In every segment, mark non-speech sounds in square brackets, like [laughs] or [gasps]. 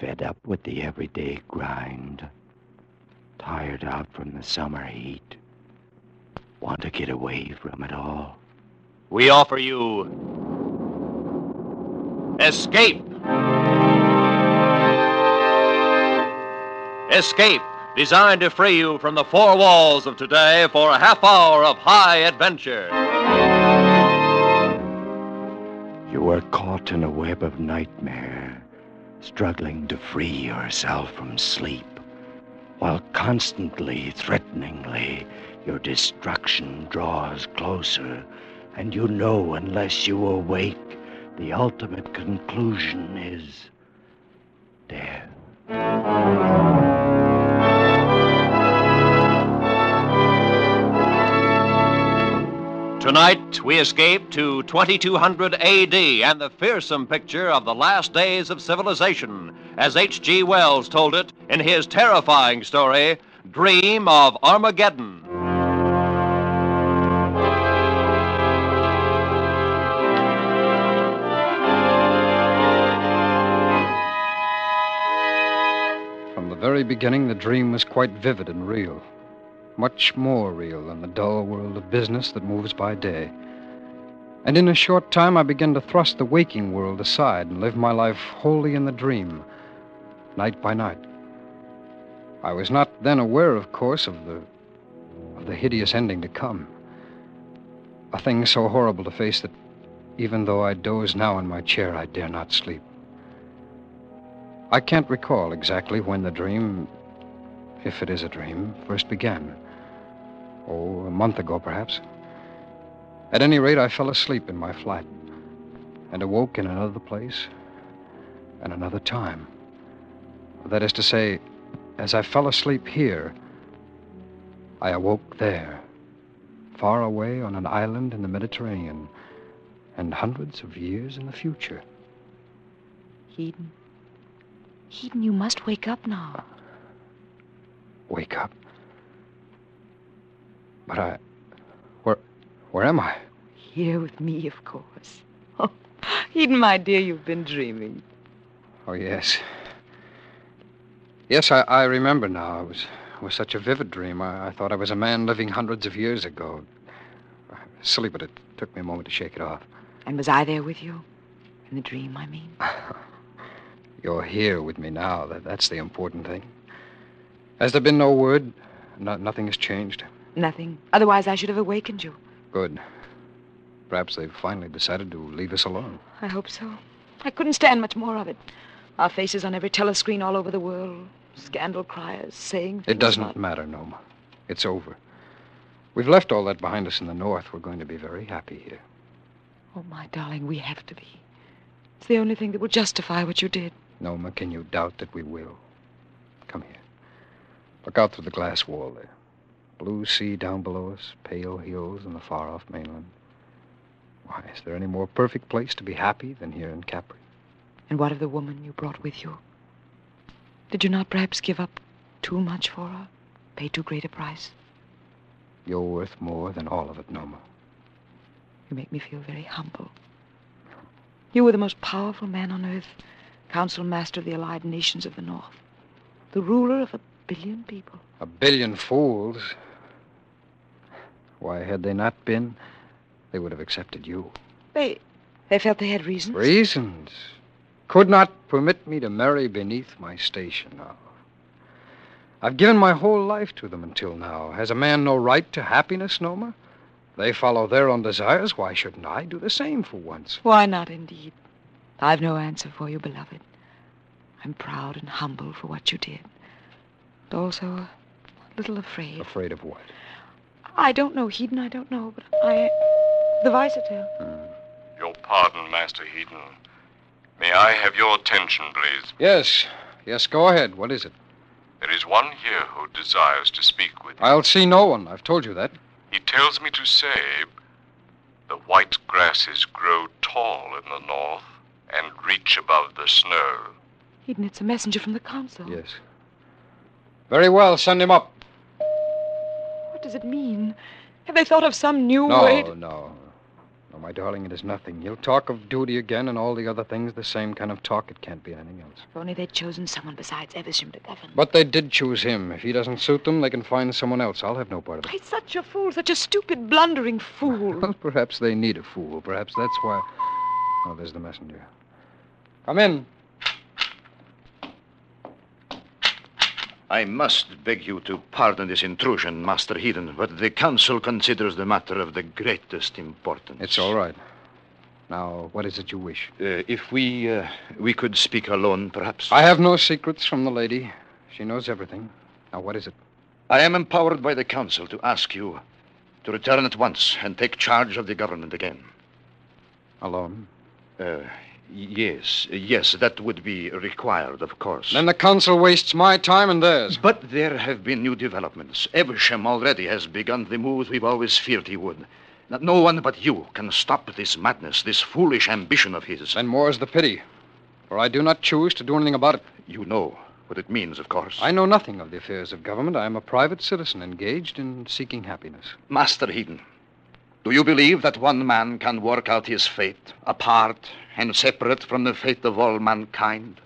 Fed up with the everyday grind. Tired out from the summer heat. Want to get away from it all. We offer you Escape. Escape, designed to free you from the four walls of today for a half hour of high adventure. You are caught in a web of nightmare, struggling to free yourself from sleep, while constantly, threateningly, your destruction draws closer, and you know unless you awake, the ultimate conclusion is death. Tonight, we escape to 2200 AD and the fearsome picture of the last days of civilization, as H.G. Wells told it in his terrifying story, Dream of Armageddon. From the very beginning, the dream was quite vivid and real. Much more real than the dull world of business that moves by day. And in a short time, I began to thrust the waking world aside and live my life wholly in the dream, night by night. I was not then aware, of course, of the of the hideous ending to come. A thing so horrible to face that even though I doze now in my chair, I dare not sleep. I can't recall exactly when the dream, if it is a dream, first began. Oh, a month ago, perhaps. At any rate, I fell asleep in my flat and awoke in another place and another time. That is to say, as I fell asleep here, I awoke there, far away on an island in the Mediterranean, and hundreds of years in the future. Eden. Eden, you must wake up now. Wake up. But I. Where. Where am I? Here with me, of course. [laughs] Oh, Eden, my dear, you've been dreaming. Oh, yes. Yes, I, I remember now. It was, it was such a vivid dream. I, I thought I was a man living hundreds of years ago. Silly, but it took me a moment to shake it off. And was I there with you? In the dream, I mean. [laughs] You're here with me now. That, that's the important thing. Has there been no word? No, nothing has changed? Nothing. Otherwise, I should have awakened you. Good. Perhaps they've finally decided to leave us alone. I hope so. I couldn't stand much more of it. Our faces on every telescreen all over the world. Scandal criers saying It doesn't about- matter, Noma. It's over. We've left all that behind us in the north. We're going to be very happy here. Oh, my darling, we have to be. It's the only thing that will justify what you did. Noma, can you doubt that we will? Come here. Look out through the glass wall there. Blue sea down below us, pale hills and the far off mainland. Why, is there any more perfect place to be happy than here in Capri? And what of the woman you brought with you? Did you not perhaps give up too much for her? pay too great a price. You're worth more than all of it, Noma. You make me feel very humble. You were the most powerful man on earth, council master of the allied nations of the North, the ruler of a billion people. A billion fools. Why, had they not been, they would have accepted you. They they felt they had reasons. Reasons? Could not permit me to marry beneath my station now. I've given my whole life to them until now. Has a man no right to happiness, Noma? They follow their own desires. Why shouldn't I do the same for once? Why not, indeed? I've no answer for you, beloved. I'm proud and humble for what you did. But also a little afraid. Afraid of what? I don't know, Hedon, I don't know, but I. The Visatel. Hmm. Your pardon, Master Hedon. May I have your attention, please? Yes. Yes, go ahead. What is it? There is one here who desires to speak with you. I'll see no one. I've told you that. He tells me to say the white grasses grow tall in the north and reach above the snow. Hedon, it's a messenger from the council. Yes. Very well. Send him up. What does it mean? Have they thought of some new No, way? no. No, my darling, it is nothing. You'll talk of duty again and all the other things, the same kind of talk. It can't be anything else. If only they'd chosen someone besides Evesham to govern. But they did choose him. If he doesn't suit them, they can find someone else. I'll have no part of it. He's such a fool, such a stupid, blundering fool. Well, perhaps they need a fool. Perhaps that's why. Oh, there's the messenger. Come in. I must beg you to pardon this intrusion, Master Hedon, but the council considers the matter of the greatest importance. It's all right. Now, what is it you wish? Uh, if we uh, we could speak alone, perhaps. I have no secrets from the lady. She knows everything. Now, what is it? I am empowered by the council to ask you to return at once and take charge of the government again. Alone. Uh, yes, yes, that would be required, of course. Then the council wastes my time and theirs. But there have been new developments. Evesham already has begun the moves we've always feared he would. No one but you can stop this madness, this foolish ambition of his. And more's the pity. For I do not choose to do anything about it. You know what it means, of course. I know nothing of the affairs of government. I am a private citizen engaged in seeking happiness. Master Hedon, do you believe that one man can work out his fate apart and separate from the fate of all mankind?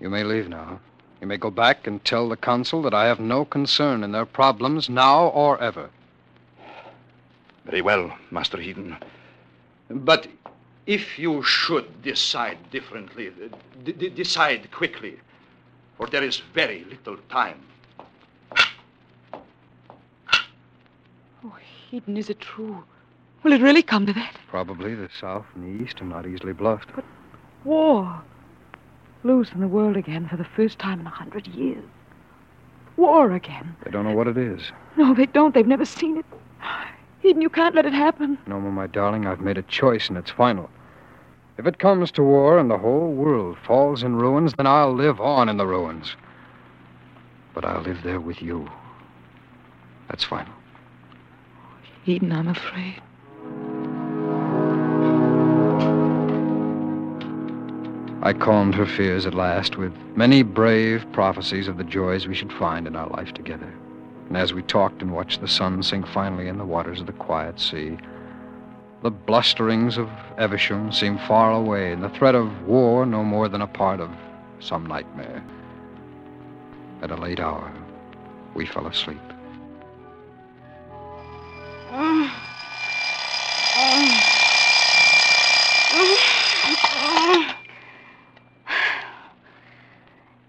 You may leave now. You may go back and tell the council that I have no concern in their problems now or ever. Very well, Master Hedon. But if you should decide differently, uh, d- d- decide quickly, for there is very little time. Oh, Hedon, is it true? Will it really come to that? Probably the South and the East are not easily bluffed. But war. Loose in the world again for the first time in a hundred years. War again. They don't know what it is. No, they don't. They've never seen it. Eden, you can't let it happen. Noma, my darling, I've made a choice and it's final. If it comes to war and the whole world falls in ruins, then I'll live on in the ruins. But I'll live there with you. That's final. Eden, I'm afraid. I calmed her fears at last with many brave prophecies of the joys we should find in our life together. And as we talked and watched the sun sink finally in the waters of the quiet sea, the blusterings of Evesham seemed far away, and the threat of war no more than a part of some nightmare. At a late hour, we fell asleep.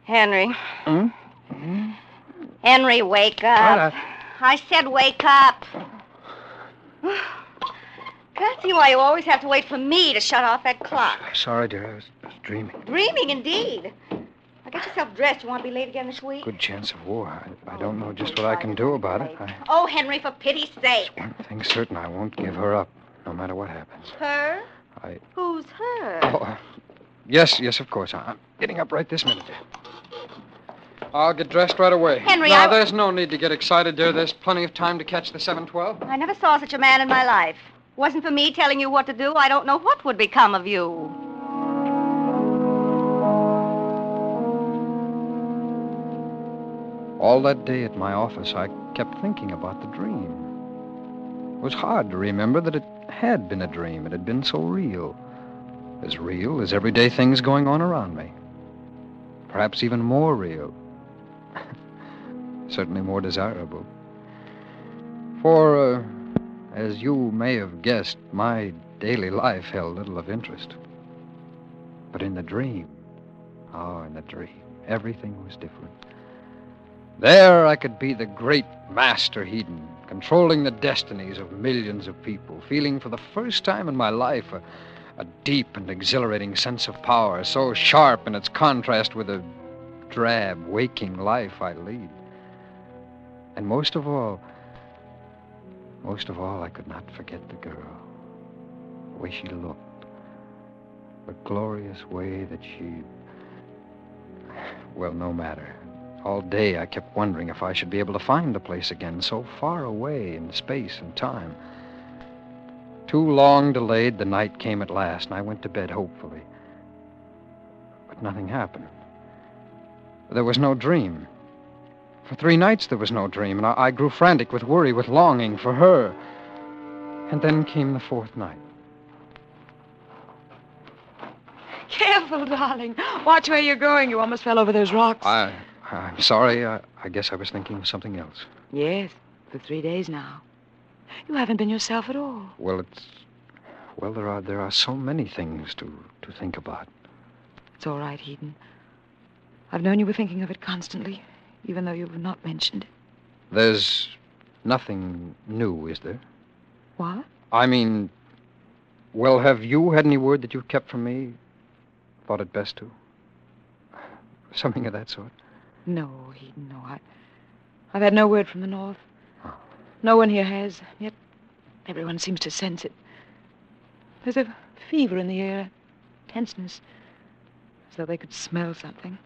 Henry. Hmm? Henry, wake up. I said wake up. Can't see why you always have to wait for me to shut off that clock. Sorry, dear, I was, I was dreaming. Dreaming indeed. Get yourself dressed. You want to be late again this week? Good chance of war. I, I don't know just what I can do about it. I, Oh, Henry, for pity's sake. one thing's certain, I won't give her up, no matter what happens. Her? I. Who's her? Oh, uh, yes, yes, of course. I'm getting up right this minute. I'll get dressed right away. Henry, now, I- there's no need to get excited, dear. There's plenty of time to catch the 712. I never saw such a man in my life. Wasn't for me telling you what to do, I don't know what would become of you. All that day at my office, I kept thinking about the dream. It was hard to remember that it had been a dream. It had been so real. As real as everyday things going on around me. Perhaps even more real. [laughs] Certainly more desirable. For, uh, as you may have guessed, my daily life held little of interest. But in the dream, oh, in the dream, everything was different. There I could be the great Master Hedon, controlling the destinies of millions of people, feeling for the first time in my life a, a deep and exhilarating sense of power, so sharp in its contrast with the drab, waking life I lead. And most of all, most of all, I could not forget the girl, the way she looked, the glorious way that she. Well, no matter. All day I kept wondering if I should be able to find the place again, so far away in space and time. Too long delayed, the night came at last, and I went to bed hopefully. But nothing happened. There was no dream. For three nights there was no dream, and I, I grew frantic with worry, with longing for her. And then came the fourth night. Careful, darling. Watch where you're going. You almost fell over those rocks. I, I'm sorry. I, I guess I was thinking of something else. Yes, for three days now. You haven't been yourself at all. Well, it's. Well, there are there are so many things to, to think about. It's all right, Eden. I've known you were thinking of it constantly, even though you've not mentioned it. There's nothing new, is there? What? I mean, well, have you had any word that you've kept from me? Thought it best to? Something of that sort? No, Eden, no. I, I've had no word from the North. No one here has. Yet everyone seems to sense it. There's a fever in the air, tenseness, as though they could smell something.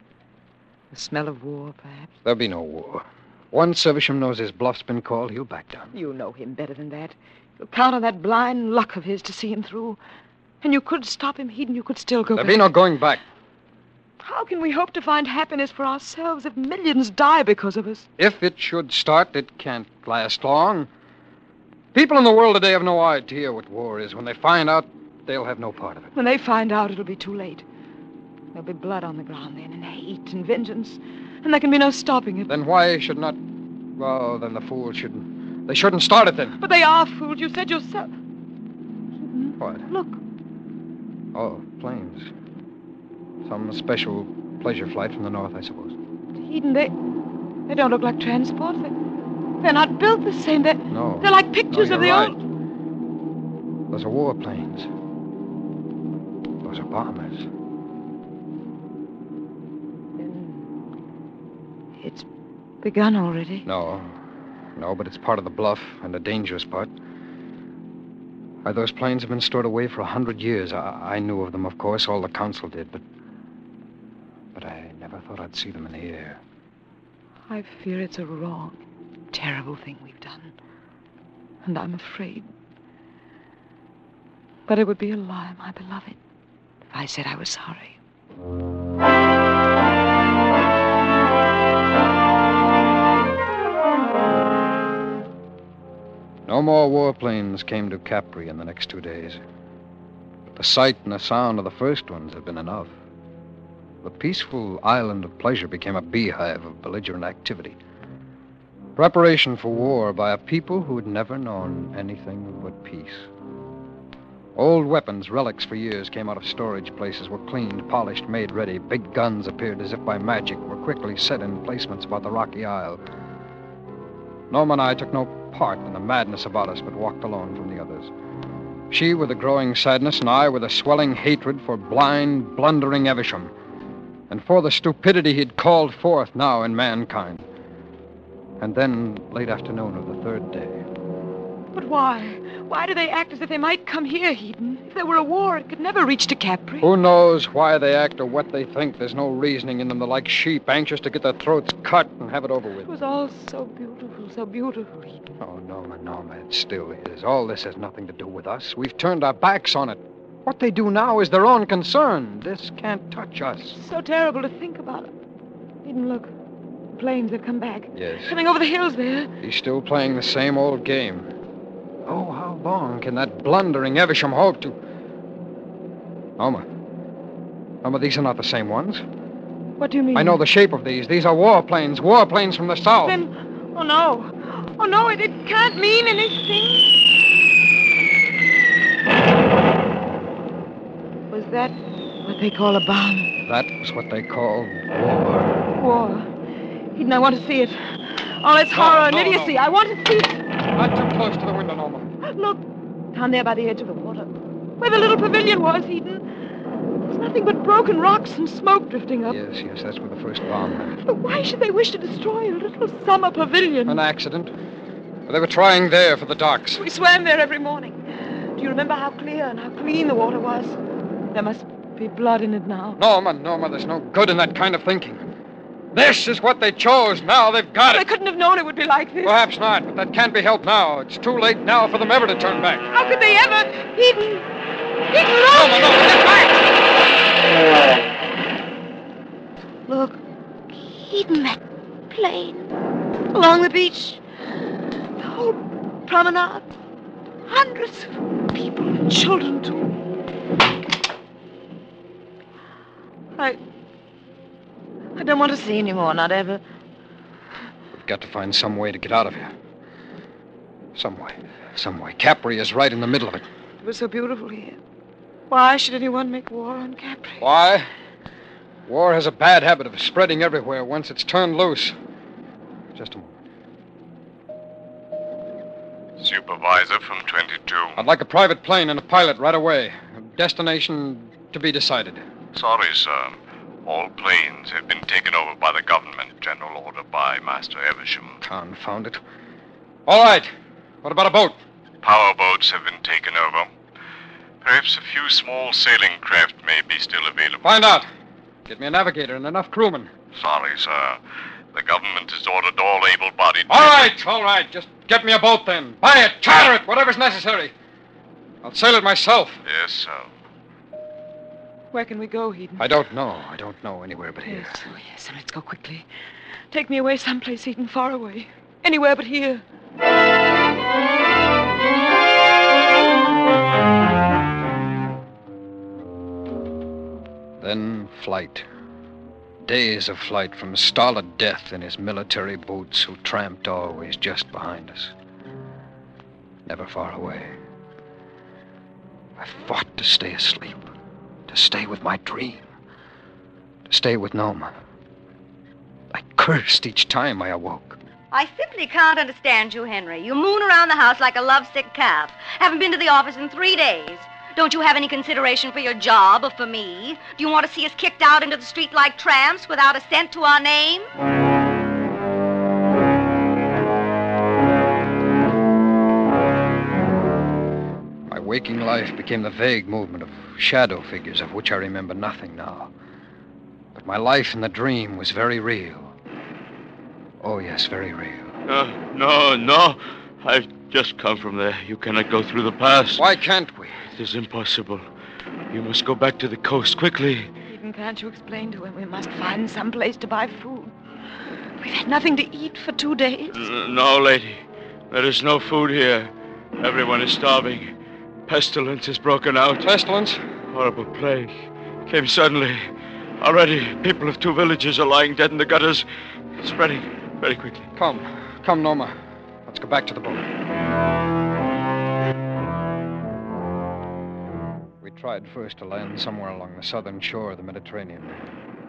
The smell of war, perhaps. There'll be no war. Once Evesham knows his bluff's been called, he'll back down. You know him better than that. You'll count on that blind luck of his to see him through. And you could stop him, Eden. You could still go There'll back. be no going back. How can we hope to find happiness for ourselves if millions die because of us? If it should start, it can't last long. People in the world today have no idea what war is. When they find out, they'll have no part of it. When they find out, it'll be too late. There'll be blood on the ground then, and hate and vengeance. And there can be no stopping it. Then why should not. Well, then the fools shouldn't. They shouldn't start it then. But they are fools. You said yourself. What? Look, Oh, planes. Some special pleasure flight from the north, I suppose. Eden, they they don't look like transports. They, they're not built the same. They're, No. they're like pictures no, of the right. old. Those are warplanes. Those are bombers. Then it's begun already. No. No, but it's part of the bluff and the dangerous part. Those planes have been stored away for a hundred years. I, I knew of them, of course. All the council did, but. But I never thought I'd see them in the air. I fear it's a wrong, terrible thing we've done. And I'm afraid. But it would be a lie, my beloved, if I said I was sorry. No more warplanes came to Capri in the next two days. But the sight and the sound of the first ones had been enough. The peaceful island of pleasure became a beehive of belligerent activity. Preparation for war by a people who had never known anything but peace. Old weapons, relics for years, came out of storage places, were cleaned, polished, made ready. Big guns appeared as if by magic, were quickly set in placements about the rocky isle. Norma and I took no part in the madness about us, but walked alone from the others. She with a growing sadness, and I with a swelling hatred for blind, blundering Evesham, and for the stupidity he'd called forth now in mankind. And then, late afternoon of the third day, But why? Why do they act as if they might come here, Eden? If there were a war, it could never reach to Capri. who knows why they act or what they think? There's no reasoning in them. They're like sheep, anxious to get their throats cut and have it over with. It was all so beautiful, so beautiful, Eden. Oh, Norma, Norma, it still is. All this has nothing to do with us. We've turned our backs on it. What they do now is their own concern. This can't touch us. So terrible to think about. It. Eden, look. planes. They've come back. Yes. Coming over the hills there. He's still playing the same old game. Oh, how long can that blundering Evesham hope to. Alma. Alma, these are not the same ones. What do you mean? I know the shape of these. These are warplanes. Warplanes from the south. Then, oh no. Oh no, it, it can't mean anything. Was that what they call a bomb? That was what they called war. War. Eden, I want to see it. All its horror and no, idiocy. no. I want to see it. Not too close to the window, Norma. Look, down there by the edge of the water. Where the little pavilion was, Eden. There's nothing but broken rocks and smoke drifting up. Yes, yes, that's where the first bomb went. But why should they wish to destroy a little summer pavilion? An accident. They were trying there for the docks. We swam there every morning. Do you remember how clear and how clean the water was? There must be blood in it now. Norma, Norma, there's no good in that kind of thinking. This is what they chose. Now they've got it. I couldn't have known it would be like this. Perhaps not, but that can't be helped now. It's too late now for them ever to turn back. How could they ever? Eden! Eden, Norma, look! Norma, get back! Look, Eden, that plane. Along the beach. The whole promenade. Hundreds of people and children, too. I. I don't want to see any more, not ever. We've got to find some way to get out of here. Some way. Some way. Capri is right in the middle of it. It was so beautiful here. Why should anyone make war on Capri? Why? War has a bad habit of spreading everywhere once it's turned loose. Just a moment. Supervisor from 22. I'd like a private plane and a pilot right away. Destination to be decided. Sorry, sir. All planes have been taken over by the government. General order by Master Evesham. Confound it. All right. What about a boat? Power boats have been taken over. Perhaps a few small sailing craft may be still available. Find out. Get me a navigator and enough crewmen. Sorry, sir. The government has ordered all able-bodied. All right, all right. Just get me a boat then. Buy it, charter it, whatever's necessary. I'll sail it myself. Yes, sir. Where can we go, Eden? I don't know. I don't know anywhere but here. Yes, oh yes, and let's go quickly. Take me away someplace, Eden, far away. Anywhere but here. Then flight. Days of flight from stolid death in his military boots, who tramped always just behind us. Never far away. I fought to stay asleep, to stay with my dream, to stay with Noma. I cursed each time I awoke. I simply can't understand you, Henry. You moon around the house like a lovesick calf. Haven't been to the office in three days. Don't you have any consideration for your job or for me? Do you want to see us kicked out into the street like tramps without a cent to our name? Waking life became the vague movement of shadow figures of which I remember nothing now. But my life in the dream was very real. Oh, yes, very real. No, no, no. I've just come from there. You cannot go through the pass. Why can't we? It is impossible. You must go back to the coast quickly. Eden, can't you explain to him we must find some place to buy food? We've had nothing to eat for two days. N- No, lady. There is no food here. Everyone is starving. Pestilence has broken out. Pestilence? Horrible plague. Came suddenly. Already, people of two villages are lying dead in the gutters. Spreading very quickly. Come. Come, Noma. Let's go back to the boat. We tried first to land somewhere along the southern shore of the Mediterranean.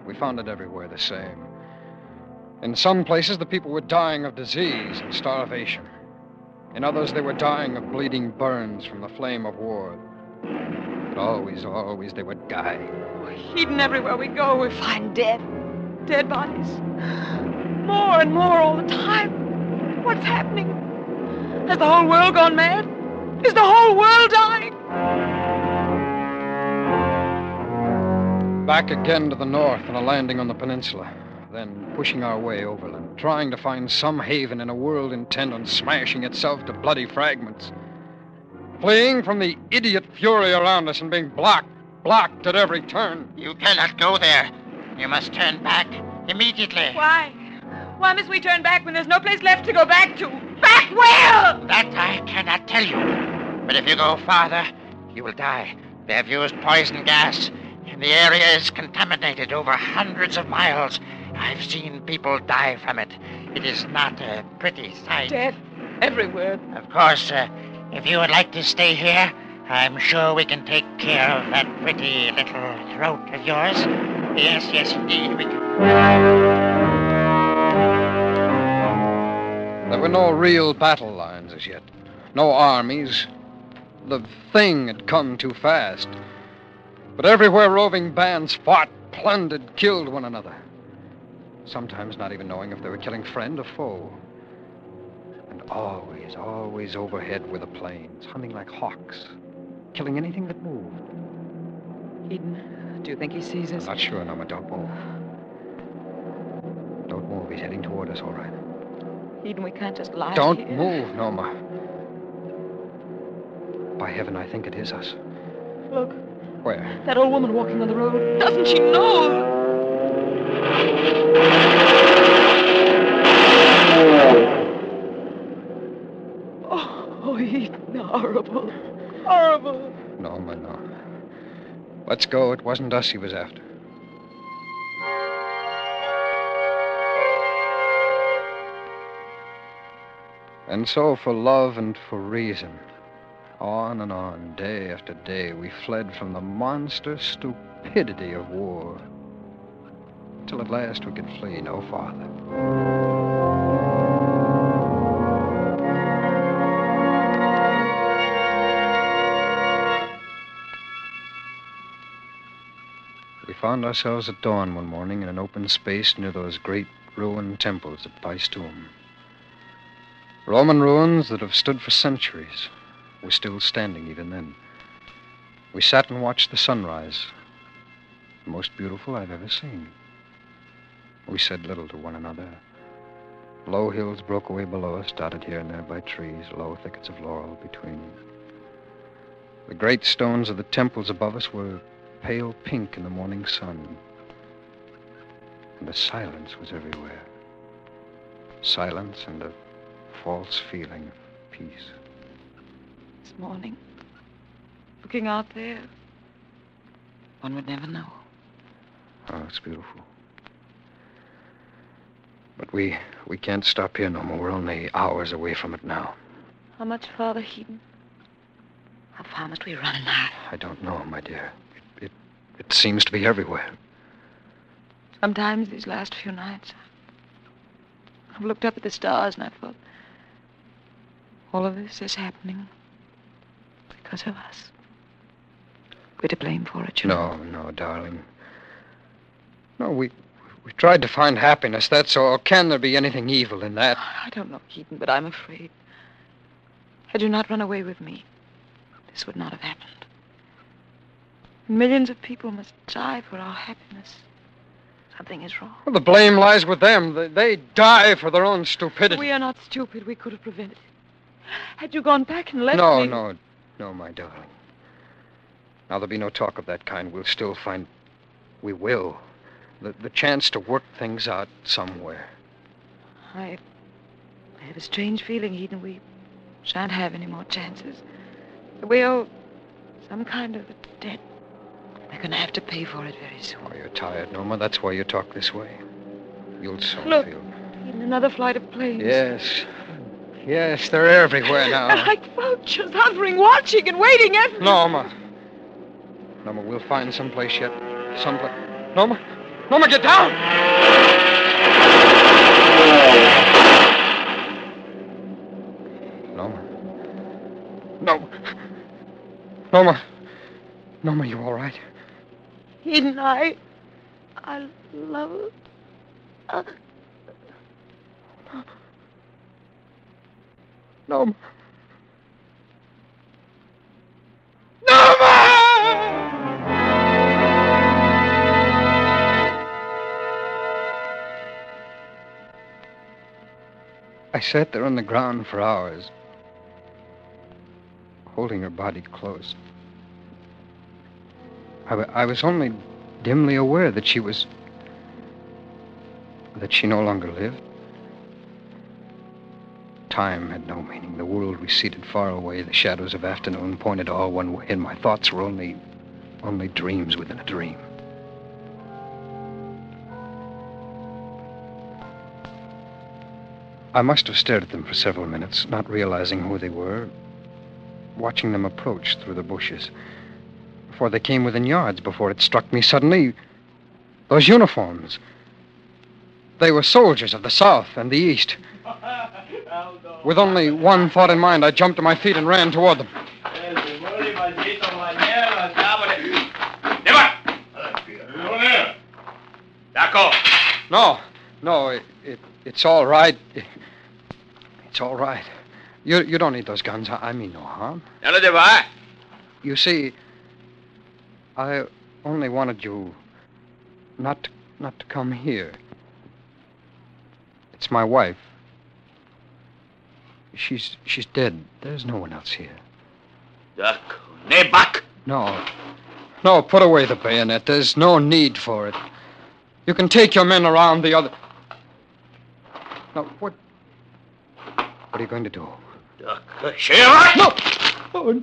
We found it everywhere the same. In some places, the people were dying of disease and starvation. In others, they were dying of bleeding burns from the flame of war. But always, always, they were dying. Eden, everywhere we go, we find dead. Dead bodies. [gasps] More and more all the time. What's happening? Has the whole world gone mad? Is the whole world dying? Back again to the north and a landing on the peninsula. Then pushing our way overland, trying to find some haven in a world intent on smashing itself to bloody fragments. Fleeing from the idiot fury around us and being blocked, blocked at every turn. You cannot go there. You must turn back immediately. Why? Why must we turn back when there's no place left to go back to? Back where? That I cannot tell you. But if you go farther, you will die. They have used poison gas, and the area is contaminated over hundreds of miles. I've seen people die from it. It is not a pretty sight. Death everywhere. Of course, uh, if you would like to stay here, I'm sure we can take care of that pretty little throat of yours. Yes, yes, indeed, we can. There were no real battle lines as yet, no armies. The thing had come too fast. But everywhere roving bands fought, plundered, killed one another. Sometimes not even knowing if they were killing friend or foe. And always, always overhead were the planes, hunting like hawks, killing anything that moved. Eden, do you think he sees us? I'm not sure, Norma. Don't move. Don't move. He's heading toward us, all right. Eden, we can't just lie Don't here. move, Norma. By heaven, I think it is us. Look, Where? that old woman walking on the road. Doesn't she know? Oh, Eden, horrible. Horrible. Norma, Norma. Let's go. It wasn't us he was after. And so, for love and for reason, on and on, day after day, we fled from the monster stupidity of war. Till at last we could flee no farther. We found ourselves at dawn one morning in an open space near those great ruined temples at Paestum. Roman ruins that have stood for centuries were still standing even then. We sat and watched the sunrise, the most beautiful I've ever seen. We said little to one another. Low hills broke away below us, dotted here and there by trees, low thickets of laurel between. The great stones of the temples above us were pale pink in the morning sun. And the silence was everywhere. Silence and a false feeling of peace. This morning, looking out there, one would never know. Oh, it's beautiful. But we we can't stop here no more. We're only hours away from it now. How much farther, Eden? How far must we run now? I don't know, my dear. It it, it seems to be everywhere. Sometimes these last few nights, I've looked up at the stars and I've thought, all of this is happening because of us. We're to blame for it, you know. No, no, darling. No, we we tried to find happiness, that's all. Can there be anything evil in that? I don't know, Keaton, but I'm afraid. Had you not run away with me, this would not have happened. Millions of people must die for our happiness. Something is wrong. Well, the blame lies with them. They, they die for their own stupidity. We are not stupid. We could have prevented it. Had you gone back and left no, me... No, no, no, my darling. Now there'll be no talk of that kind. We'll still find. We will. The, the chance to work things out somewhere. I, I have a strange feeling, Eden, we shan't have any more chances. We owe some kind of a debt. They're going to have to pay for it very soon. Oh, you're tired, Norma. That's why you talk this way. You'll soon Look. feel. Eden, another flight of planes. Yes. Yes, they're everywhere [laughs] now. Like vultures hovering, watching and waiting every... Norma. Norma, we'll find some place yet. Some place. Norma? Norma, get down! Norma. No. Norma. Norma, you all right? Eden, I... I love... Uh, Norma. I sat there on the ground for hours, holding her body close. I, was only dimly aware that she was. that she no longer lived. Time had no meaning. The world receded far away. The shadows of afternoon pointed all one way, and my thoughts were only. only dreams within a dream. I must have stared at them for several minutes, not realizing who they were, watching them approach through the bushes. Before they came within yards, before it struck me suddenly, those uniforms. They were soldiers of the South and the East. With only one thought in mind, I jumped to my feet and ran toward them. No, no, it, it, it's all right. It's all right. You, you don't need those guns. I, I mean no harm. Dove te va? You see, I only wanted you not to, not to come here. It's my wife. She's she's dead. There's no one else here. Daco. Ne back. No. No, put away the bayonet. There's no need for it. You can take your men around the other. Now, what. What are you going to do? Daco. Sheva. No! Oh,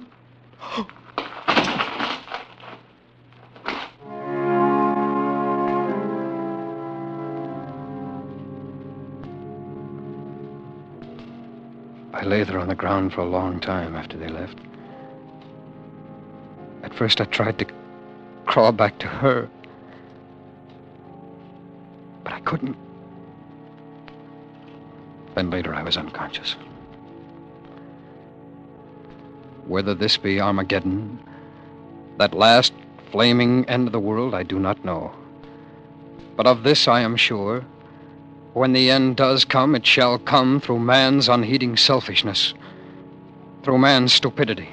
I lay there on the ground for a long time after they left. At first, I tried to crawl back to her, but I couldn't. Then later, I was unconscious. Whether this be Armageddon, that last flaming end of the world, I do not know. But of this I am sure. When the end does come, it shall come through man's unheeding selfishness, through man's stupidity.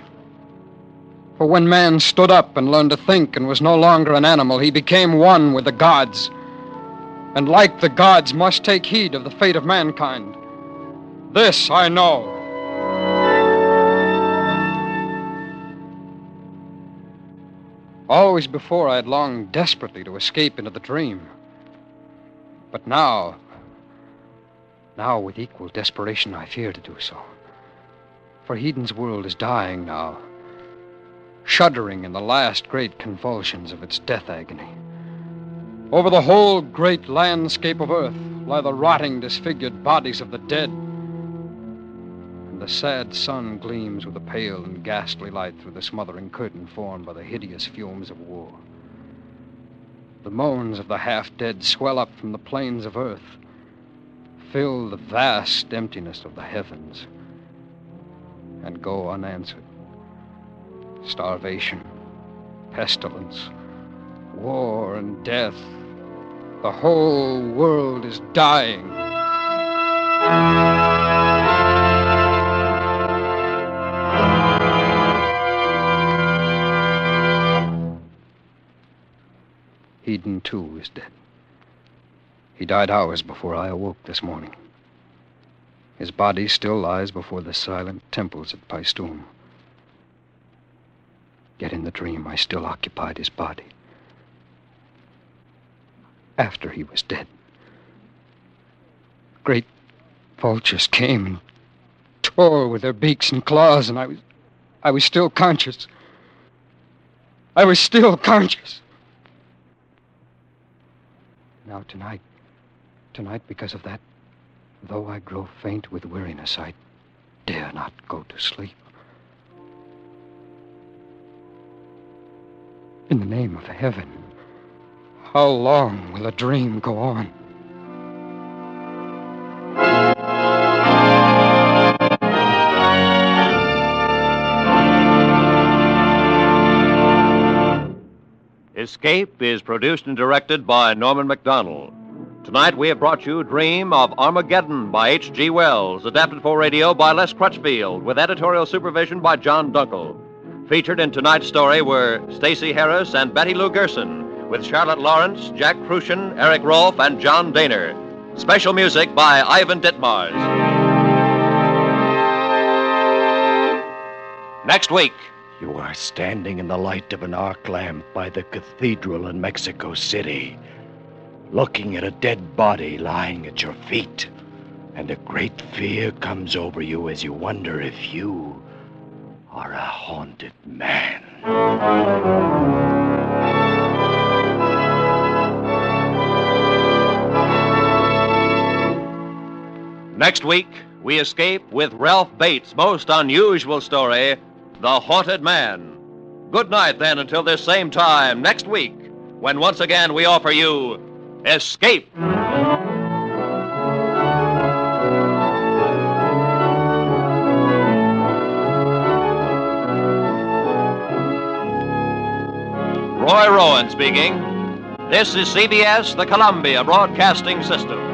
For when man stood up and learned to think and was no longer an animal, he became one with the gods. And like the gods, must take heed of the fate of mankind. This I know. Always before I had longed desperately to escape into the dream. But now, now with equal desperation, I fear to do so. For Hedon's world is dying now, shuddering in the last great convulsions of its death agony. Over the whole great landscape of Earth lie the rotting, disfigured bodies of the dead. And the sad sun gleams with a pale and ghastly light through the smothering curtain formed by the hideous fumes of war. The moans of the half dead swell up from the plains of earth, fill the vast emptiness of the heavens, and go unanswered. Starvation, pestilence, war, and death. The whole world is dying. Hedon, too, is dead. He died hours before I awoke this morning. His body still lies before the silent temples at Paestum. Yet in the dream, I still occupied his body. After he was dead, great vultures came and tore with their beaks and claws, and I was, I was still conscious. I was still conscious. Now, tonight, tonight, because of that, though I grow faint with weariness, I dare not go to sleep. In the name of heaven, how long will a dream go on? Escape is produced and directed by Norman Macdonnell. Tonight we have brought you Dream of Armageddon by H.G. Wells, adapted for radio by Les Crutchfield, with editorial supervision by John Dunkel. Featured in tonight's story were Stacy Harris and Betty Lou Gerson, with Charlotte Lawrence, Jack Kruschen, Erik Rolf, and John Dehner. Special music by Ivan Ditmars. Next week, You are standing in the light of an arc lamp by the cathedral in Mexico City, looking at a dead body lying at your feet. and a great fear comes over you as you wonder if you are a haunted man. Next week, we escape with Ralph Bates' most unusual story, The Haunted Man. Good night, then, until this same time next week, when once again we offer you Escape. Roy Rowan speaking. This is CBS, the Columbia Broadcasting System.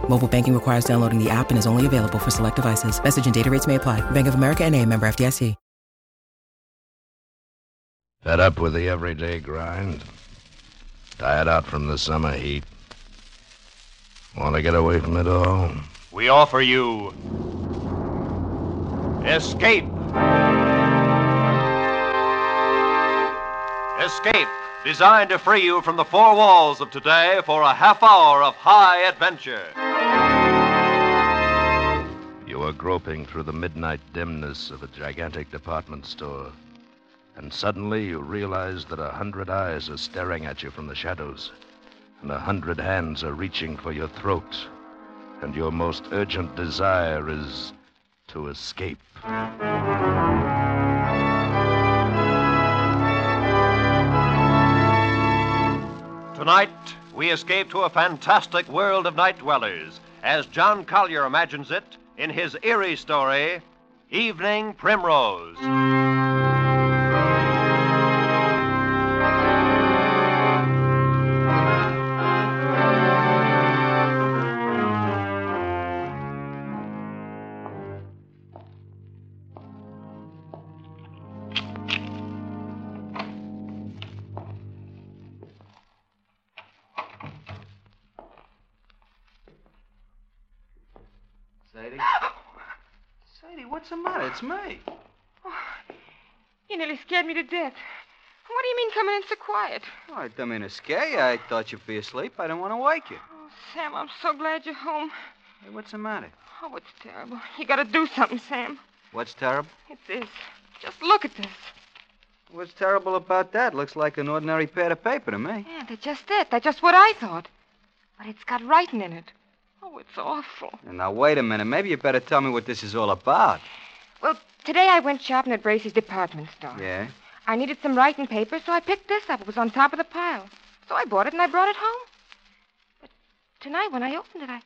Mobile banking requires downloading the app and is only available for select devices. Message and data rates may apply. Bank of America and a member FDIC. Fed up with the everyday grind? Tired out from the summer heat? Want to get away from it all? We offer you Escape. Escape, designed to free you from the four walls of today for a half hour of high adventure. Are groping through the midnight dimness of a gigantic department store. And suddenly you realize that a hundred eyes are staring at you from the shadows, and a hundred hands are reaching for your throat, and your most urgent desire is to escape. Tonight, we escape to a fantastic world of night dwellers, as John Collier imagines it in his eerie story, Evening Primrose. Scared me to death. What do you mean coming in so quiet? Oh, I didn't mean to scare you. I thought you'd be asleep. I didn't want to wake you. Oh, Sam, I'm so glad you're home. Hey, what's the matter? Oh, it's terrible. You gotta do something, Sam. What's terrible? It's this. Just look at this. What's terrible about that? Looks like an ordinary pad of paper to me. Yeah, that's just it. That's just what I thought. But it's got writing in it. Oh, it's awful. And now, wait a minute. Maybe you better tell me what this is all about. Well, today I went shopping at Bracey's department store. Yeah? I needed some writing paper, so I picked this up. It was on top of the pile. So I bought it and I brought it home. But tonight, when I opened it, I,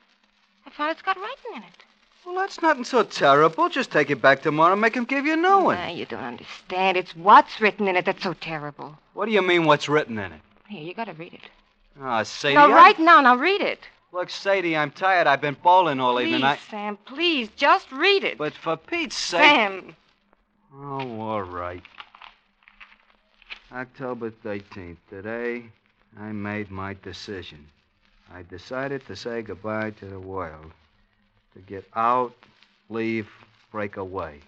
I found it's got writing in it. Well, that's nothing so terrible. Just take it back tomorrow and make him give you a new one. Nah, you don't understand. It's what's written in it that's so terrible. What do you mean, what's written in it? Here, you gotta read it. Ah, Sadie. now, I- right now, now read it. Look, Sadie, I'm tired. I've been bowling all Please, evening. I... Sam, please, just read it. But for Pete's sake. Sam. Oh, all right. October 13th. Today, I made my decision. I decided to say goodbye to the world. To get out, leave, break away.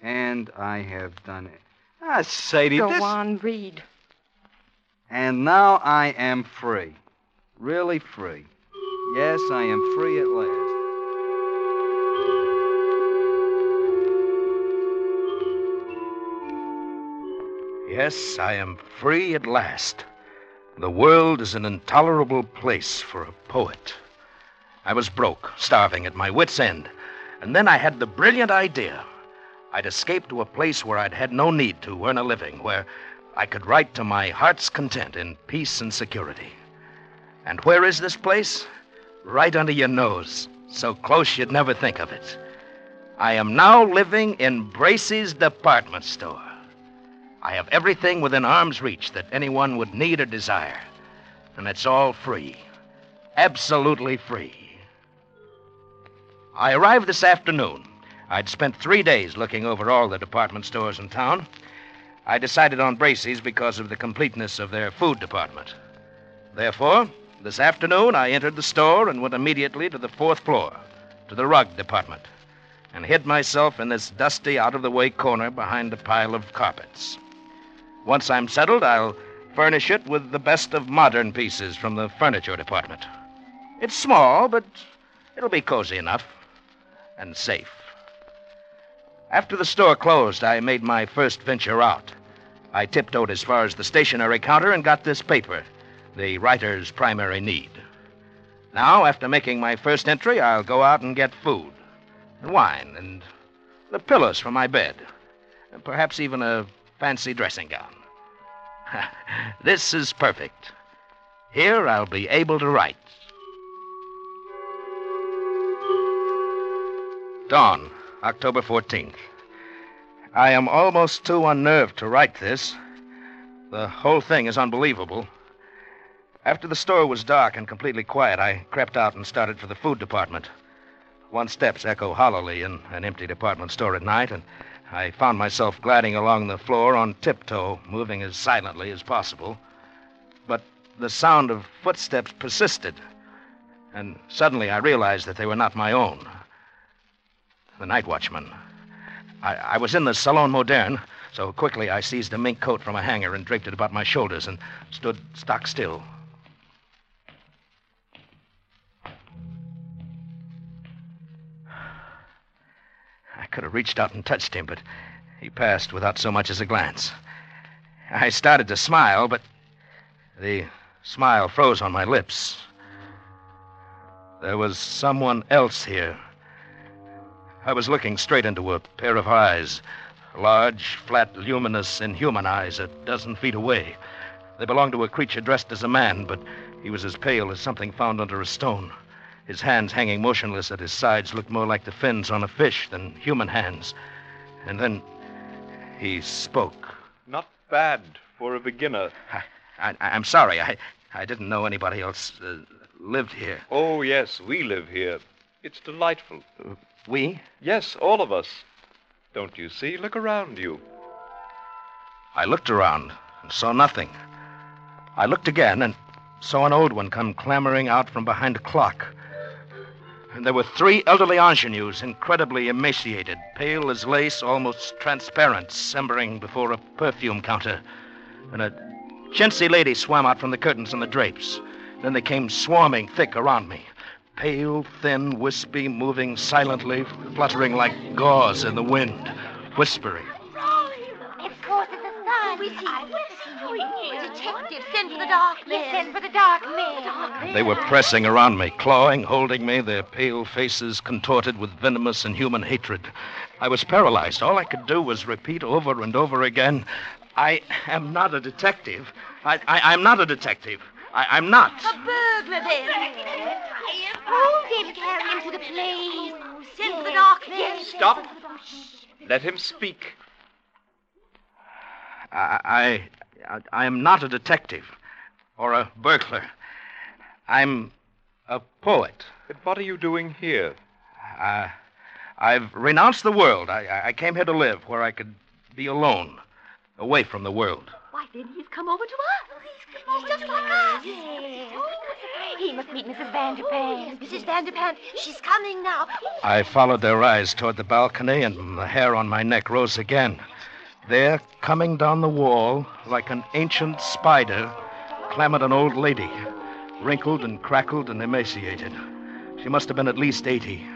And I have done it. Ah, Sadie, Go this... on, read. And now I am free. Really free. Yes, I am free at last. Yes, I am free at last. The world is an intolerable place for a poet. I was broke, starving at my wits' end, and then I had the brilliant idea. I'd escape to a place where I'd had no need to earn a living, where I could write to my heart's content in peace and security. And where is this place? Right under your nose, so close you'd never think of it. I am now living in Bracey's department store. I have everything within arm's reach that anyone would need or desire. And it's all free. Absolutely free. I arrived this afternoon. I'd spent three days looking over all the department stores in town. I decided on Bracey's because of the completeness of their food department. Therefore, this afternoon I entered the store and went immediately to the fourth floor, to the rug department, and hid myself in this dusty, out of the way corner behind a pile of carpets. Once I'm settled, I'll furnish it with the best of modern pieces from the furniture department. It's small, but it'll be cozy enough and safe. After the store closed, I made my first venture out. I tiptoed as far as the stationery counter and got this paper, the writer's primary need. Now, after making my first entry, I'll go out and get food, and wine, and the pillows for my bed, and perhaps even a fancy dressing gown. [laughs] this is perfect. Here I'll be able to write. Dawn, October 14th. I am almost too unnerved to write this. The whole thing is unbelievable. After the store was dark and completely quiet, I crept out and started for the food department. One steps echo hollowly in an empty department store at night, and I found myself gliding along the floor on tiptoe, moving as silently as possible. But the sound of footsteps persisted, and suddenly I realized that they were not my own. The night watchman. I, I was in the Salon Moderne, so quickly I seized a mink coat from a hanger and draped it about my shoulders and stood stock still. Could have reached out and touched him, but he passed without so much as a glance. I started to smile, but the smile froze on my lips. There was someone else here. I was looking straight into a pair of eyes, large, flat, luminous, inhuman eyes a dozen feet away. They belonged to a creature dressed as a man, but he was as pale as something found under a stone. His hands hanging motionless at his sides looked more like the fins on a fish than human hands. And then he spoke. Not bad for a beginner. I, I, am sorry. I, I didn't know anybody else uh, lived here. Oh, yes, we live here. It's delightful. Uh, we? Yes, all of us. Don't you see? Look around you. I looked around and saw nothing. I looked again and saw an old one come clambering out from behind a clock. And there were three elderly ingenues, incredibly emaciated, pale as lace, almost transparent, simmering before a perfume counter. And a chintzy lady swam out from the curtains and the drapes. Then they came swarming thick around me. Pale, thin, wispy, moving silently, fluttering like gauze in the wind, whispering. Of course, it's a sun. We see. Oh, detective, send for the dark men. send for the dark men. They were pressing around me, clawing, holding me, their pale faces contorted with venomous and human hatred. I was paralyzed. All I could do was repeat over and over again I am not a detective. I, I, am not a detective. I, am not. A burglar, then. Hold him, carry him to the place. Oh, send for the dark men. Stop. Let him speak. I, I, I am not a detective or a burglar. I'm a poet. But what are you doing here? Uh, I've renounced the world. I, I came here to live where I could be alone, away from the world. Why, then he's come over to us. He's just like us. He must meet Mrs. Vanderpant. Mrs. Vanderpant, she's coming now. I followed their eyes toward the balcony, and the hair on my neck rose again. There, coming down the wall, like an ancient spider, clambered an old lady, wrinkled and crackled and emaciated. She must have been at least 80,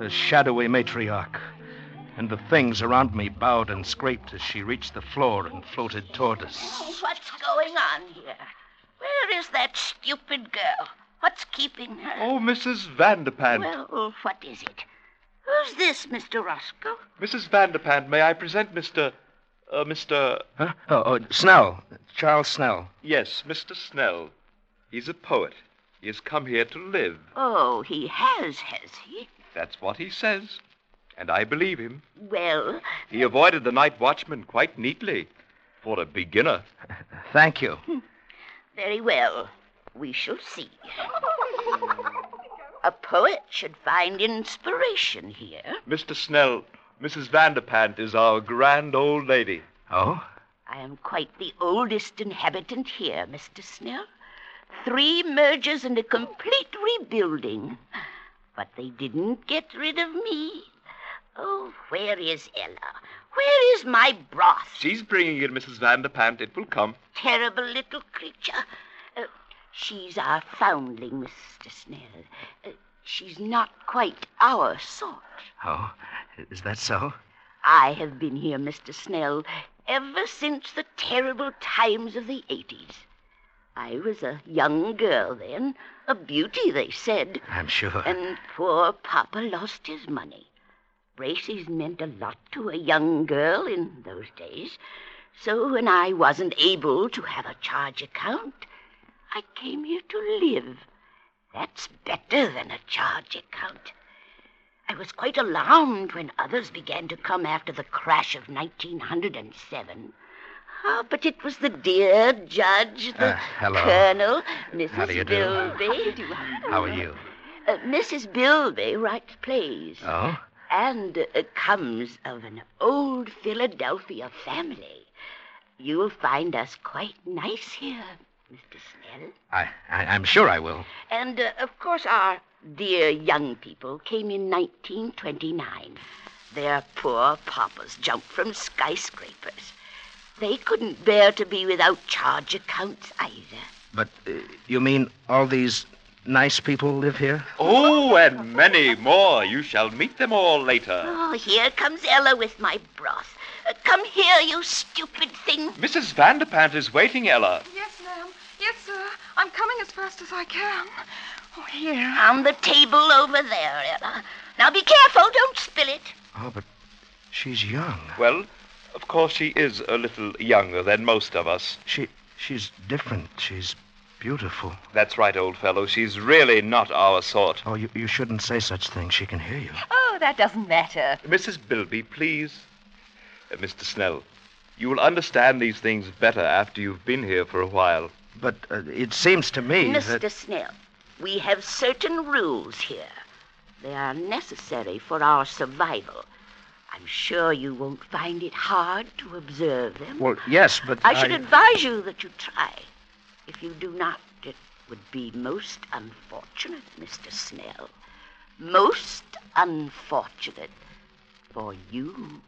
a shadowy matriarch. And the things around me bowed and scraped as she reached the floor and floated toward us. Oh, What's going on here? Where is that stupid girl? What's keeping her? Oh, Mrs. Vanderpant. Well, what is it? Who's this, Mr. Roscoe? Mrs. Vanderpant, may I present Mr. Uh, Mr. Huh? Oh, oh, Snell. Charles Snell. Yes, Mr. Snell. He's a poet. He has come here to live. Oh, he has, has he? That's what he says. And I believe him. Well, He avoided the night watchman quite neatly. For a beginner. [laughs] Thank you. Very well. We shall see. A poet should find inspiration here. Mr. Snell, Mrs. Vanderpant is our grand old lady. Oh? I am quite the oldest inhabitant here, Mr. Snell. Three mergers and a complete rebuilding. But they didn't get rid of me. Oh, where is Ella? Where is my broth? She's bringing it, Mrs. Vanderpant. It will come. Terrible little creature. Uh, she's our foundling, Mr. Snell. Uh, she's not quite our sort. Oh, is that so? I have been here, Mr. Snell, ever since the terrible times of the 80s. I was a young girl then, a beauty, they said. I'm sure. And poor Papa lost his money. Bracey's meant a lot to a young girl in those days. So when I wasn't able to have a charge account, I came here to live. That's better than a charge account. I was quite alarmed when others began to come after the crash of 1907. Oh, but it was the dear judge, the Uh, hello. colonel, Mrs. How do you do? Bilby. How are you? Uh, Mrs. Bilby writes plays Oh? and uh, comes of an old Philadelphia family. You'll find us quite nice here, Mr. Snell. I, I, I'm sure I will. And, uh, of course, our dear young people came in 1929. Their poor papas jumped from skyscrapers. They couldn't bear to be without charge accounts either. But uh, you mean all these nice people live here? Oh, and many more. You shall meet them all later. Oh, here comes Ella with my broth. Uh, come here, you stupid thing. Mrs. Vanderpant is waiting, Ella. Yes, ma'am. Yes, sir. I'm coming as fast as I can. Oh, here. On the table over there, Ella. Now be careful, don't spill it. Oh, but she's young. Well, of course she is a little younger than most of us. She, she's different. She's beautiful. That's right, old fellow. She's really not our sort. Oh, you, you shouldn't say such things. She can hear you. Oh, that doesn't matter. Mrs. Bilby, please. Uh, Mr. Snell, you will understand these things better after you've been here for a while. But uh, it seems to me Mr. that... Snell, we have certain rules here. They are necessary for our survival. I'm sure you won't find it hard to observe them. Well, yes, but I should advise you that you try. If you do not, it would be most unfortunate, Mr. Snell. Most unfortunate for you.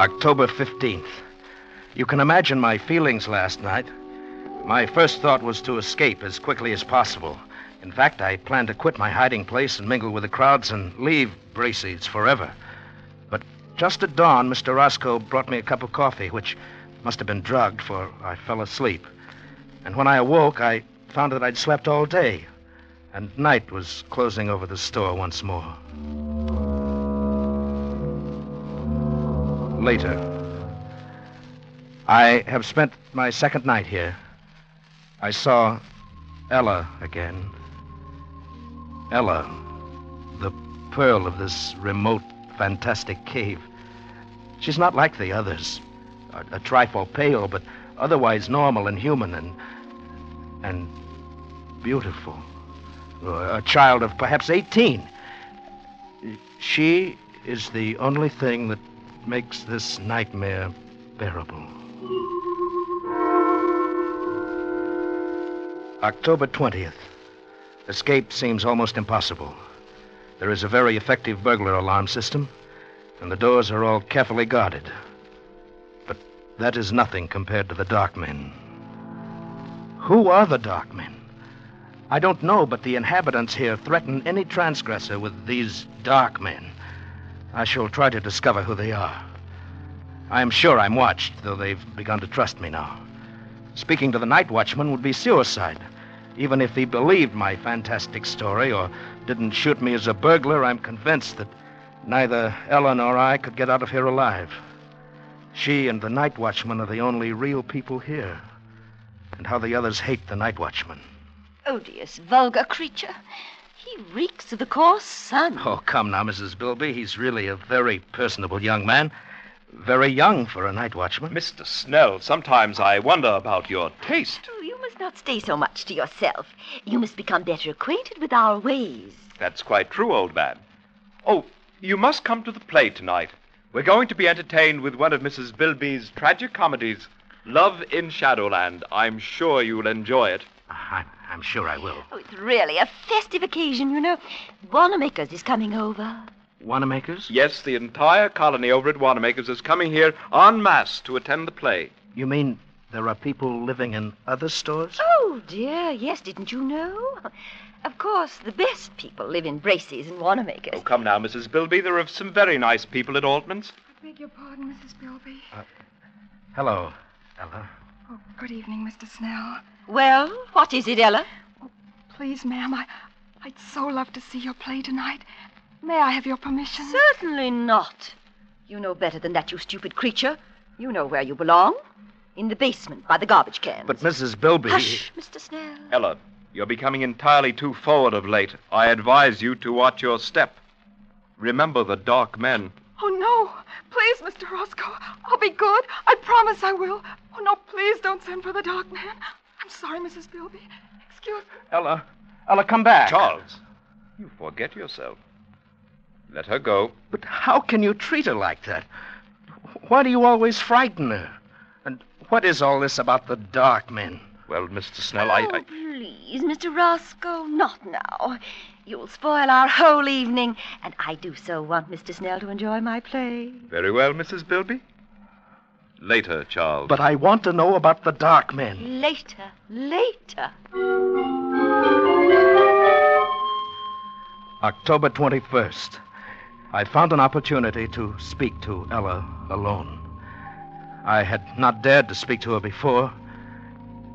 October 15th. You can imagine my feelings last night. My first thought was to escape as quickly as possible. In fact, I planned to quit my hiding place and mingle with the crowds and leave Bracey's forever. But just at dawn, Mr. Roscoe brought me a cup of coffee, which must have been drugged, for I fell asleep. And when I awoke, I found that I'd slept all day, and night was closing over the store once more. Later. I have spent my second night here. I saw Ella again. Ella, the pearl of this remote, fantastic cave. She's not like the others. A, a trifle pale, but otherwise normal and human and. and beautiful. A child of perhaps 18. She is the only thing that makes this nightmare bearable. October 20th. Escape seems almost impossible. There is a very effective burglar alarm system, and the doors are all carefully guarded. But that is nothing compared to the Dark Men. Who are the Dark Men? I don't know, but the inhabitants here threaten any transgressor with these Dark Men. I shall try to discover who they are. I am sure I'm watched, though they've begun to trust me now. Speaking to the night watchman would be suicide. Even if he believed my fantastic story or didn't shoot me as a burglar, I'm convinced that neither Ella nor I could get out of here alive. She and the night watchman are the only real people here. And how the others hate the night watchman. Odious, vulgar creature. He reeks of the coarse sun. Oh, come now, Mrs. Bilby. He's really a very personable young man. Very young for a night watchman. Mr. Snell, sometimes I wonder about your taste. Oh, you must not stay so much to yourself. You must become better acquainted with our ways. That's quite true, old man. Oh, you must come to the play tonight. We're going to be entertained with one of Mrs. Bilby's tragic comedies, Love in Shadowland. I'm sure you'll enjoy it. I'm, I'm sure I will. Oh, it's really a festive occasion, you know. Wanamaker's is coming over. Wanamaker's? Yes, the entire colony over at Wanamaker's is coming here en masse to attend the play. You mean there are people living in other stores? Oh, dear, yes, didn't you know? Of course, the best people live in Bracey's and Wanamaker's. Oh, come now, Mrs. Bilby. There are some very nice people at Altman's. I beg your pardon, Mrs. Bilby. Uh, hello, Ella. Oh, good evening, Mr. Snell. Well, what is it, Ella? Please, ma'am, I, I'd so love to see your play tonight. May I have your permission? Certainly not. You know better than that, you stupid creature. You know where you belong. In the basement by the garbage can. But Mrs. Bilby. Hush, Mr. Snell. Ella, you're becoming entirely too forward of late. I advise you to watch your step. Remember the dark men. Oh, no. Please, Mr. Roscoe. I'll be good. I promise I will. Oh, no, please don't send for the dark man. I'm sorry, Mrs. Bilby. Excuse me. Ella. Ella, come back. Charles, you forget yourself. Let her go. But how can you treat her like that? Why do you always frighten her? And what is all this about the dark men? Well, Mr. Snell, I. Oh, I... please, Mr. Roscoe, not now. You'll spoil our whole evening, and I do so want Mr. Snell to enjoy my play. Very well, Mrs. Bilby. Later, Charles. But I want to know about the dark men. Later, later. October 21st. I found an opportunity to speak to Ella alone. I had not dared to speak to her before.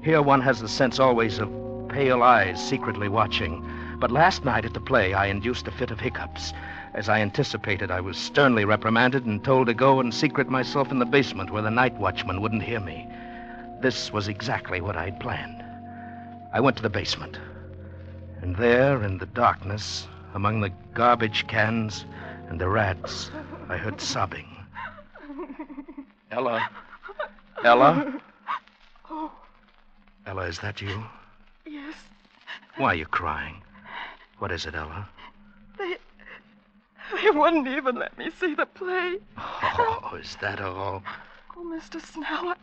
Here one has the sense always of pale eyes secretly watching. But last night at the play, I induced a fit of hiccups. As I anticipated, I was sternly reprimanded and told to go and secret myself in the basement where the night watchman wouldn't hear me. This was exactly what I'd planned. I went to the basement. And there, in the darkness, among the garbage cans and the rats, I heard sobbing. Ella. Ella? Oh, Ella, is that you? yes. Why are you crying? What is it, Ella? They. Wouldn't even let me see the play. Oh, is that all? Oh, Mr. Snell, I,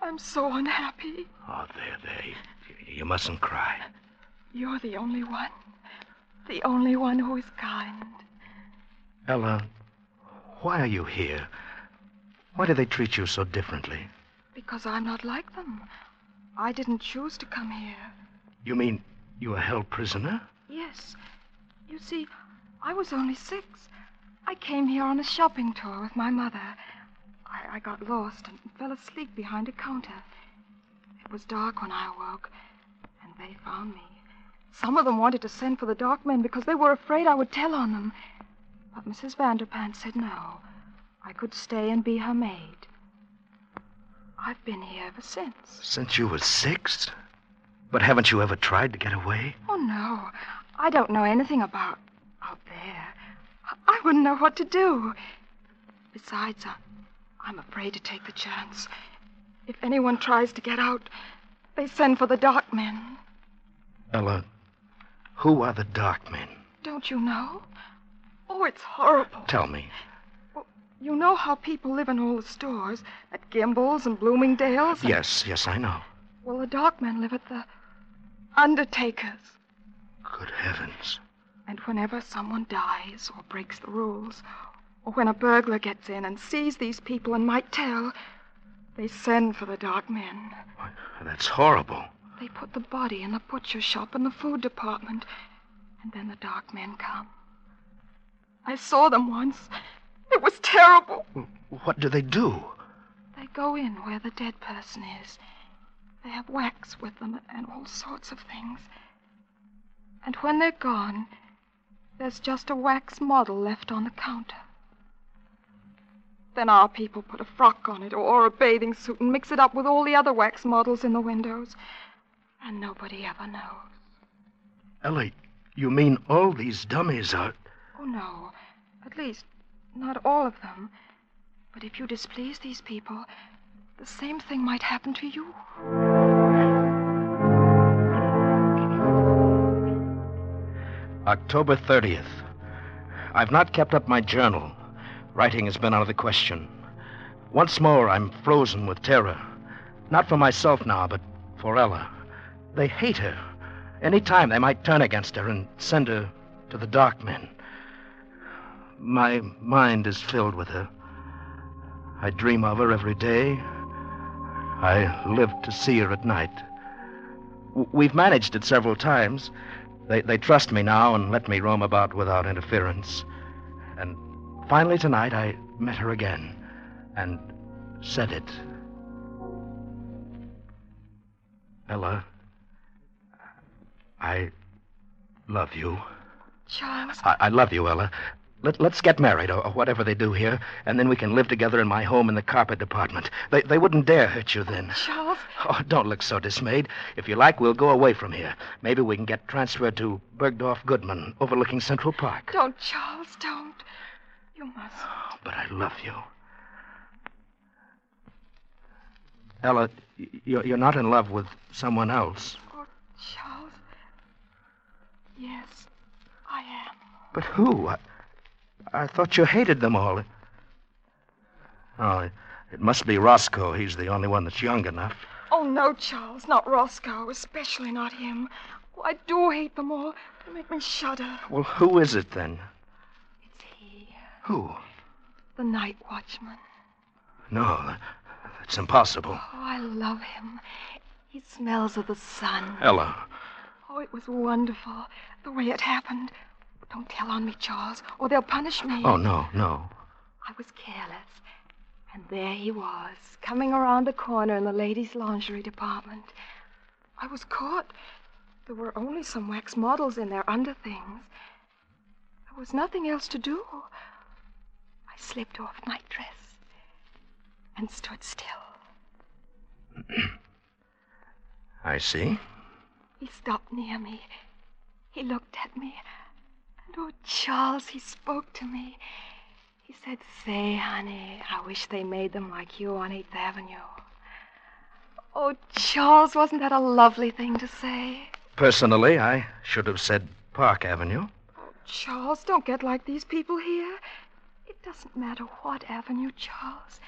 I'm so unhappy. Oh, there, there. You, you mustn't cry. You're the only one. The only one who is kind. Ella, why are you here? Why do they treat you so differently? Because I'm not like them. I didn't choose to come here. You mean you were held prisoner? Yes. You see, I was only six. I came here on a shopping tour with my mother. I, I got lost and fell asleep behind a counter. It was dark when I awoke, and they found me. Some of them wanted to send for the dark men because they were afraid I would tell on them. But Mrs. Vanderpant said no. I could stay and be her maid. I've been here ever since. Since you were six? But haven't you ever tried to get away? Oh, no. I don't know anything about out there. I- wouldn't know what to do. Besides, I'm afraid to take the chance. If anyone tries to get out, they send for the dark men. Ella, who are the dark men? Don't you know? Oh, it's horrible. Tell me. You know how people live in all the stores at Gimbel's and Bloomingdale's? and- Yes, yes, I know. Well, the dark men live at the Undertaker's. Good heavens. And whenever someone dies or breaks the rules, or when a burglar gets in and sees these people and might tell, they send for the dark men. That's horrible. They put the body in the butcher shop in the food department, and then the dark men come. I saw them once. It was terrible. What do they do? They go in where the dead person is. They have wax with them and all sorts of things. And when they're gone, there's just a wax model left on the counter. Then our people put a frock on it or a bathing suit and mix it up with all the other wax models in the windows. And nobody ever knows. Ellie, You mean all these dummies are. Oh, no. At least, not all of them. But if you displease these people, the same thing might happen to you. October 30th. I've not kept up my journal. Writing has been out of the question. Once more, I'm frozen with terror. Not for myself now, but for Ella. They hate her. Any time they might turn against her and send her to the dark men. My mind is filled with her. I dream of her every day. I live to see her at night. We've managed it several times. They, they trust me now and let me roam about without interference. And finally tonight I met her again and said it. Ella, I love you. Charles. I, I love you, Ella. Let, let's get married, or, or whatever they do here, and then we can live together in my home in the carpet department. They, they wouldn't dare hurt you then. Charles. Oh, don't look so dismayed. If you like, we'll go away from here. Maybe we can get transferred to Bergdorf Goodman, overlooking Central Park. Don't, Charles, don't. You must. Oh, but I love you. Ella, you're, you're not in love with someone else. Oh, Charles. Yes, I am. But who? I, I thought you hated them all. Oh, it, must be Roscoe. He's the only one that's young enough. Oh, no, Charles, not Roscoe, especially not him. Oh, I do hate them all. They make me shudder. Well, who is it then? It's he, Who? the night watchman. No, that's impossible. Oh, I love him. He smells of the sun. Ella. Oh, it was wonderful, the way it happened. Don't tell on me, Charles, or they'll punish me. Oh, no, no. I was careless. And there he was, coming around the corner in the ladies' lingerie department. I was caught. There were only some wax models in their underthings. There was nothing else to do. I slipped off my dress and stood still. [clears throat] I see. He stopped near me. He looked at me. Oh, Charles, he spoke to me. He said, Say, honey, I wish they made them like you on 8th Avenue. Oh, Charles, wasn't that a lovely thing to say? Personally, I should have said Park Avenue. Oh, Charles, don't get like these people here. It doesn't matter what avenue, Charles.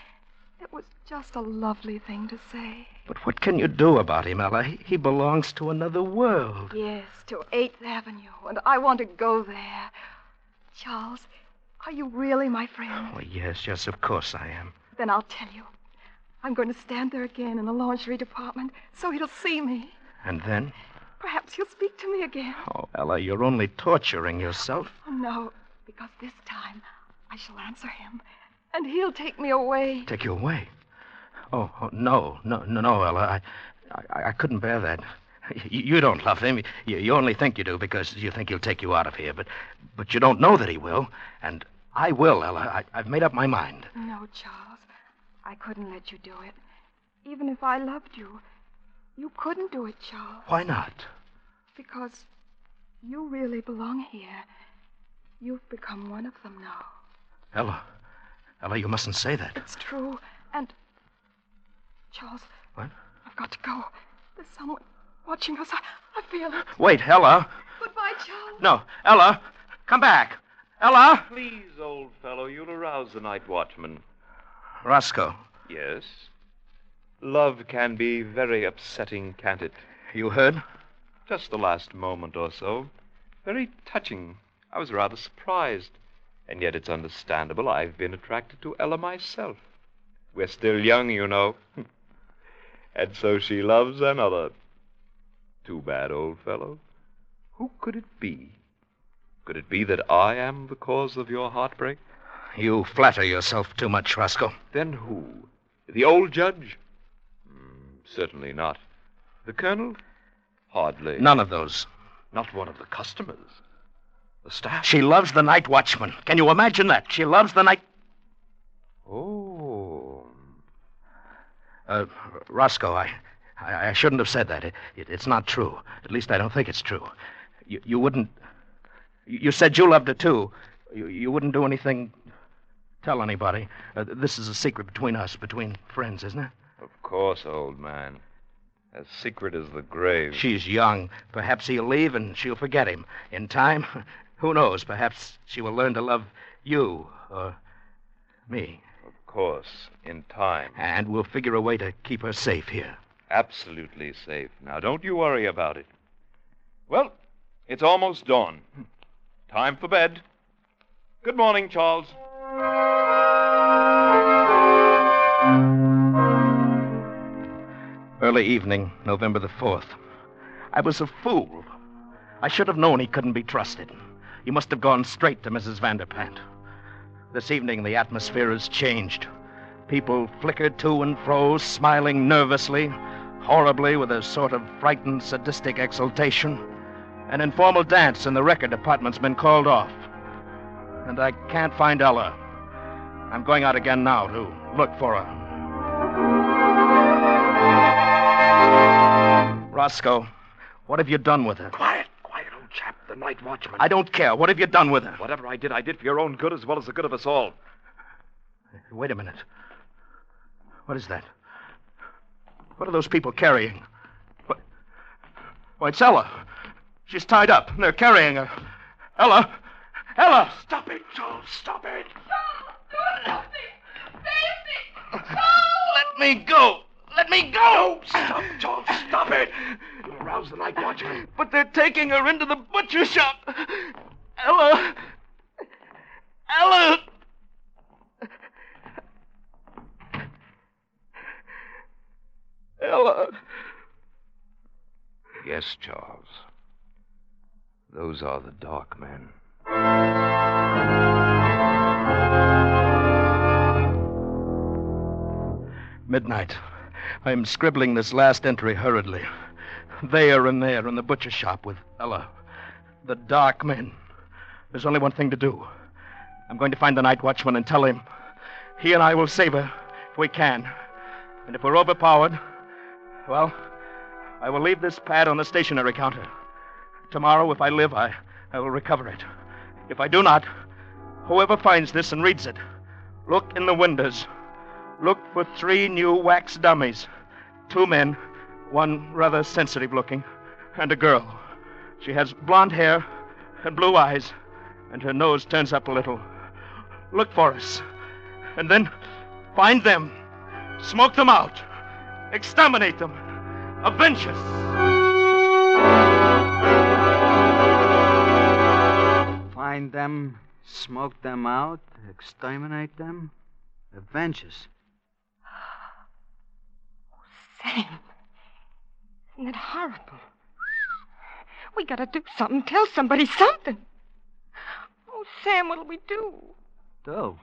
It was just a lovely thing to say. But what can you do about him, Ella? He, he belongs to another world. Yes, to 8th Avenue, and I want to go there. Charles, are you really my friend? Oh, yes, yes, of course I am. Then I'll tell you. I'm going to stand there again in the lingerie department so he'll see me. And then? Perhaps he'll speak to me again. Oh, Ella, you're only torturing yourself. Oh, no, because this time I shall answer him, and he'll take me away. Take you away. Oh, oh no, no, no, no, Ella. I, I, I couldn't bear that. You, you don't love him. You, you only think you do because you think he'll take you out of here. But, but you don't know that he will. And I will, Ella. I, I've made up my mind. No, Charles. I couldn't let you do it. Even if I loved you, you couldn't do it, Charles. Why not? Because you really belong here. You've become one of them now. Ella, Ella, you mustn't say that. It's true. And, Charles. What? I've got to go. There's someone watching us. I, I feel it. Wait, Ella. Goodbye, Charles. No, Ella, come back. Ella. Please, old fellow, you'll arouse the night watchman. Roscoe. Yes. Love can be very upsetting, can't it? You heard? Just the last moment or so. Very touching. I was rather surprised. And yet it's understandable. I've been attracted to Ella myself. We're still young, you know. [laughs] and so she loves another. Too bad, old fellow. Who could it be? Could it be that I am the cause of your heartbreak? You flatter yourself too much, Roscoe. Then who? The old judge? Hmm, certainly not. The colonel? Hardly. None of those. Not one of the customers. The staff? She loves the night watchman. Can you imagine that? She loves the night. Oh. Uh, Roscoe, I, I, I shouldn't have said that. It, it, it's not true. At least I don't think it's true. You, you wouldn't, You said you loved her, too. You, you wouldn't do anything. Tell anybody. Uh, this is a secret between us, between friends, isn't it? Of course, old man. As secret as the grave. She's young. Perhaps he'll leave and she'll forget him. In time, who knows? Perhaps she will learn to love you or me. Of course, in time. And we'll figure a way to keep her safe here. Absolutely safe. Now, don't you worry about it. Well, it's almost dawn. Time for bed. Good morning, Charles. Early evening, November the 4th. I was a fool. I should have known he couldn't be trusted. He must have gone straight to Mrs. Vanderpant. This evening, the atmosphere has changed. People flickered to and fro, smiling nervously, horribly, with a sort of frightened, sadistic exultation. An informal dance in the record department's been called off. And I can't find Ella. I'm going out again now to look for her. Roscoe, what have you done with her? Quiet. The night watchman. I don't care. What have you done with her? Whatever I did, I did for your own good as well as the good of us all. Wait a minute. What is that? What are those people carrying? What? Why, it's Ella. She's tied up. and They're carrying her. Ella! Ella! Stop it, Charles. Stop it. Stop me! David! Let me go! Let me go! No, stop, Charles. Stop it. You'll arouse the night watchman. But they're taking her into the butcher shop. Ella! Ella! Ella! Yes, Charles. Those are the dark men. Midnight. I'm scribbling this last entry hurriedly. There and there in the butcher shop with Ella. The dark men. There's only one thing to do. I'm going to find the night watchman and tell him. He and I will save her if we can. And if we're overpowered, well, I will leave this pad on the stationery counter. Tomorrow, if I live, I, I will recover it. If I do not, whoever finds this and reads it, look in the windows. Look for three new wax dummies. Two men, one rather sensitive looking, and a girl. She has blonde hair and blue eyes, and her nose turns up a little. Look for us. And then find them. Smoke them out. Exterminate them. Avenge us. Find them, smoke them out, exterminate them, avenge us. Sam. Isn't it horrible? We gotta do something. Tell somebody something. Oh, Sam, what'll we do? Do?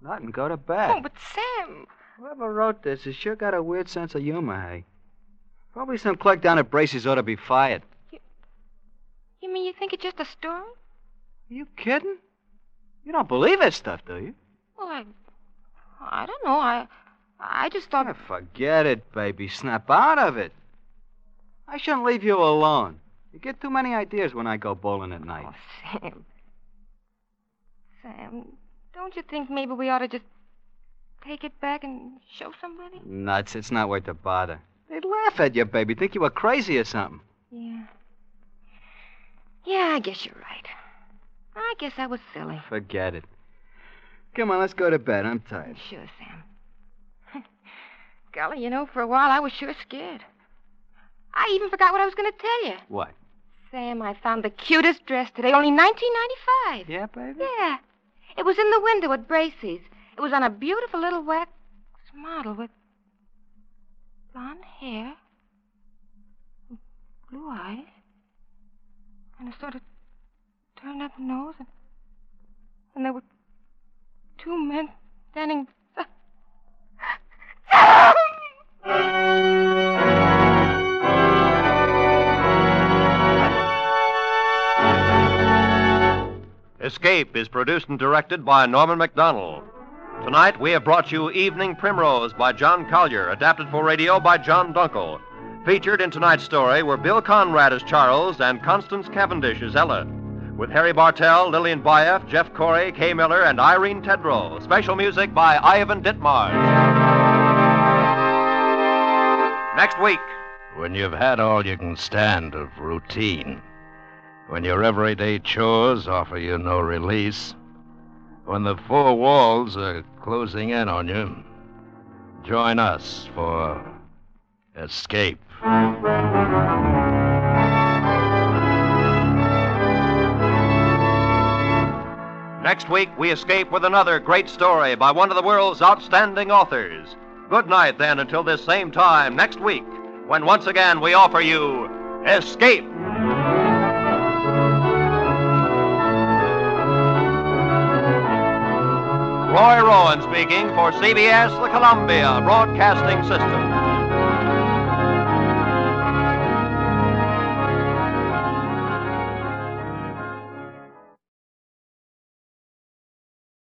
Nothing. Go to bed. Oh, but Sam. Whoever wrote this has sure got a weird sense of humor, hey? Probably some clerk down at Bracey's ought to be fired. You mean you think it's just a story? Are you kidding? You don't believe that stuff, do you? Well, I. I don't know. I. I just thought. Forget it, baby. Snap out of it. I shouldn't leave you alone. You get too many ideas when I go bowling at night. Oh, Sam. Sam, don't you think maybe we ought to just take it back and show somebody? Nuts. It's not worth the bother. They'd laugh at you, baby. Think you were crazy or something. Yeah. Yeah, I guess you're right. I guess I was silly. Forget it. Come on, let's go to bed. I'm tired. Sure, Sam. Golly, you know, for a while I was sure scared. I even forgot what I was going to tell you. What? Sam, I found the cutest dress today, only 19.95. Yeah, baby? Yeah. It was in the window at Bracey's. It was on a beautiful little wax model with blonde hair, blue eyes, and a sort of turned up nose, and, and there were two men standing. Escape is produced and directed by Norman Macdonnell. Tonight, we have brought you Evening Primrose by John Collier, adapted for radio by John Dunkel. Featured in tonight's story were Bill Conrad as Charles and Constance Cavendish as Ella. with Harry Bartell, Lillian Buyeff, Jeff Corey, Kay Miller, and Irene Tedrow. Special music by Ivan Ditmars. Next week. When you've had all you can stand of routine, when your everyday chores offer you no release, when the four walls are closing in on you, join us for Escape. Next week, we escape with another great story by one of the world's outstanding authors. Good night, then, until this same time next week, when once again we offer you Escape. Roy Rowan speaking for CBS, the Columbia Broadcasting System.